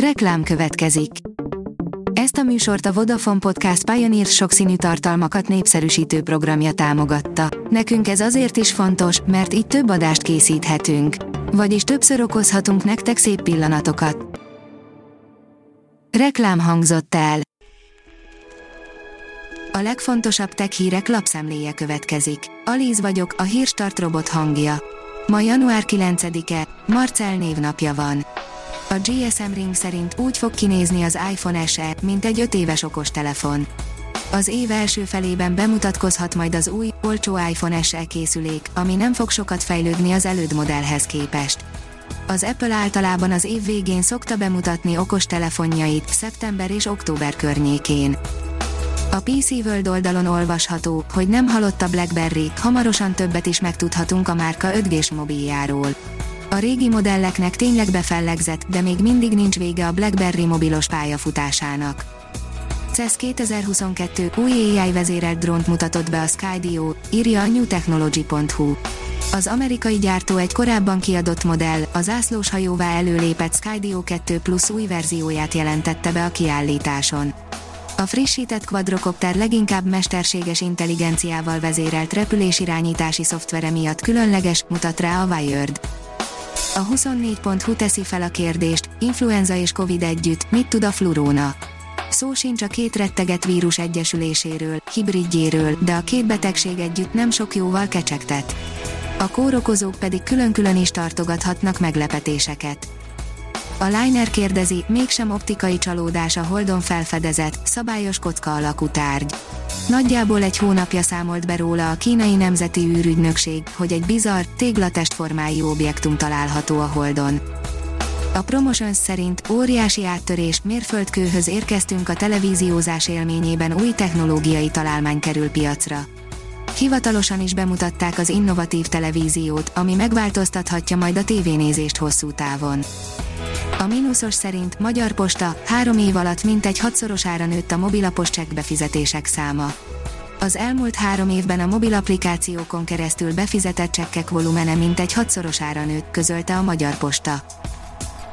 Reklám következik. Ezt a műsort a Vodafone Podcast Pioneer sokszínű tartalmakat népszerűsítő programja támogatta. Nekünk ez azért is fontos, mert így több adást készíthetünk. Vagyis többször okozhatunk nektek szép pillanatokat. Reklám hangzott el. A legfontosabb tech hírek lapszemléje következik. Alíz vagyok, a hírstart robot hangja. Ma január 9-e, Marcel névnapja van. A GSM Ring szerint úgy fog kinézni az iPhone SE, mint egy 5 éves okostelefon. Az év első felében bemutatkozhat majd az új, olcsó iPhone SE készülék, ami nem fog sokat fejlődni az előd modellhez képest. Az Apple általában az év végén szokta bemutatni okostelefonjait, szeptember és október környékén. A PC World oldalon olvasható, hogy nem halott a BlackBerry, hamarosan többet is megtudhatunk a márka 5G-s mobiljáról. A régi modelleknek tényleg befellegzett, de még mindig nincs vége a BlackBerry mobilos pályafutásának. CES 2022 új AI vezérelt drónt mutatott be a Skydio, írja a newtechnology.hu. Az amerikai gyártó egy korábban kiadott modell, a zászlós hajóvá előlépett Skydio 2 Plus új verzióját jelentette be a kiállításon. A frissített quadrocopter leginkább mesterséges intelligenciával vezérelt repülésirányítási szoftvere miatt különleges, mutat rá a Wired. A 24.hu teszi fel a kérdést, influenza és Covid együtt, mit tud a fluróna? Szó sincs a két retteget vírus egyesüléséről, hibridjéről, de a két betegség együtt nem sok jóval kecsegtet. A kórokozók pedig külön-külön is tartogathatnak meglepetéseket. A Liner kérdezi, mégsem optikai csalódás a Holdon felfedezett, szabályos kocka alakú tárgy. Nagyjából egy hónapja számolt be róla a kínai nemzeti űrügynökség, hogy egy bizarr, téglatestformájú objektum található a Holdon. A Promotions szerint óriási áttörés, mérföldkőhöz érkeztünk a televíziózás élményében új technológiai találmány kerül piacra. Hivatalosan is bemutatták az innovatív televíziót, ami megváltoztathatja majd a tévénézést hosszú távon. A mínuszos szerint Magyar Posta három év alatt mintegy hatszorosára nőtt a mobilapos csekkbefizetések száma. Az elmúlt három évben a mobil applikációkon keresztül befizetett csekkek volumene mintegy hatszorosára nőtt, közölte a Magyar Posta.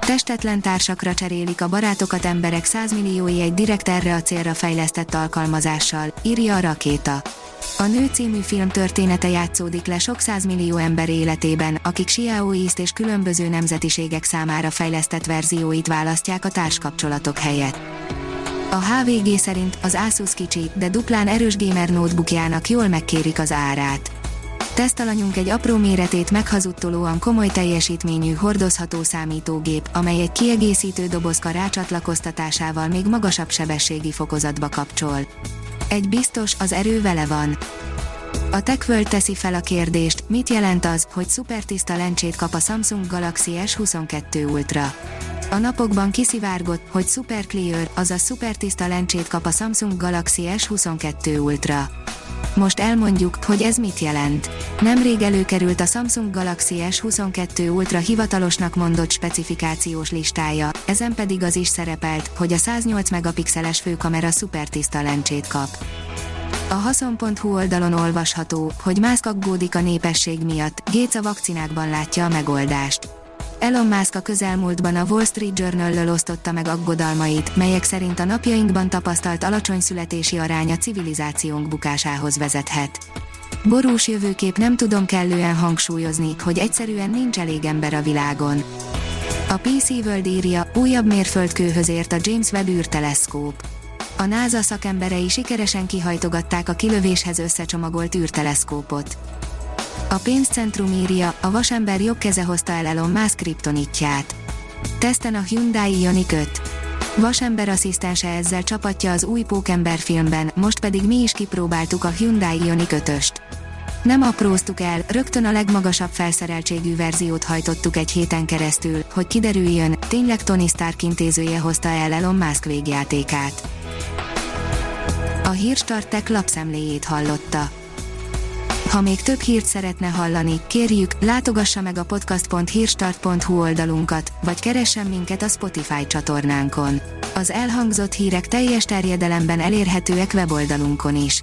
Testetlen társakra cserélik a barátokat emberek 100 milliói egy direkt erre a célra fejlesztett alkalmazással, írja a rakéta. A Nő című film története játszódik le sok millió ember életében, akik Xiaoist és különböző nemzetiségek számára fejlesztett verzióit választják a társkapcsolatok helyett. A HVG szerint az Asus kicsi, de duplán erős gamer notebookjának jól megkérik az árát. Tesztalanyunk egy apró méretét meghazudtolóan komoly teljesítményű hordozható számítógép, amely egy kiegészítő dobozka rácsatlakoztatásával még magasabb sebességi fokozatba kapcsol. Egy biztos, az erő vele van. A TechWorld teszi fel a kérdést, mit jelent az, hogy szupertiszta lencsét kap a Samsung Galaxy S22 Ultra. A napokban kiszivárgott, hogy Super Clear, azaz szupertiszta lencsét kap a Samsung Galaxy S22 Ultra. Most elmondjuk, hogy ez mit jelent. Nemrég előkerült a Samsung Galaxy S22 Ultra hivatalosnak mondott specifikációs listája, ezen pedig az is szerepelt, hogy a 108 megapixeles főkamera szupertiszta lencsét kap. A haszon.hu oldalon olvasható, hogy Musk aggódik a népesség miatt, Gates a vakcinákban látja a megoldást. Elon Musk a közelmúltban a Wall Street Journal-lől osztotta meg aggodalmait, melyek szerint a napjainkban tapasztalt alacsony születési aránya civilizációnk bukásához vezethet. Borús jövőkép nem tudom kellően hangsúlyozni, hogy egyszerűen nincs elég ember a világon. A PC World írja, újabb mérföldkőhöz ért a James Webb űrteleszkóp. A NASA szakemberei sikeresen kihajtogatták a kilövéshez összecsomagolt űrteleszkópot. A pénzcentrum írja, a vasember jobb keze hozta el Elon Musk kriptonitját. Teszten a Hyundai Ioniq 5. Vasember asszisztense ezzel csapatja az új Pókember filmben, most pedig mi is kipróbáltuk a Hyundai Ioniq 5-öst. Nem apróztuk el, rögtön a legmagasabb felszereltségű verziót hajtottuk egy héten keresztül, hogy kiderüljön, tényleg Tony Stark intézője hozta el Elon Musk végjátékát. A hírstartek lapszemléjét hallotta. Ha még több hírt szeretne hallani, kérjük, látogassa meg a podcast.hírstart.hu oldalunkat, vagy keressen minket a Spotify csatornánkon. Az elhangzott hírek teljes terjedelemben elérhetőek weboldalunkon is.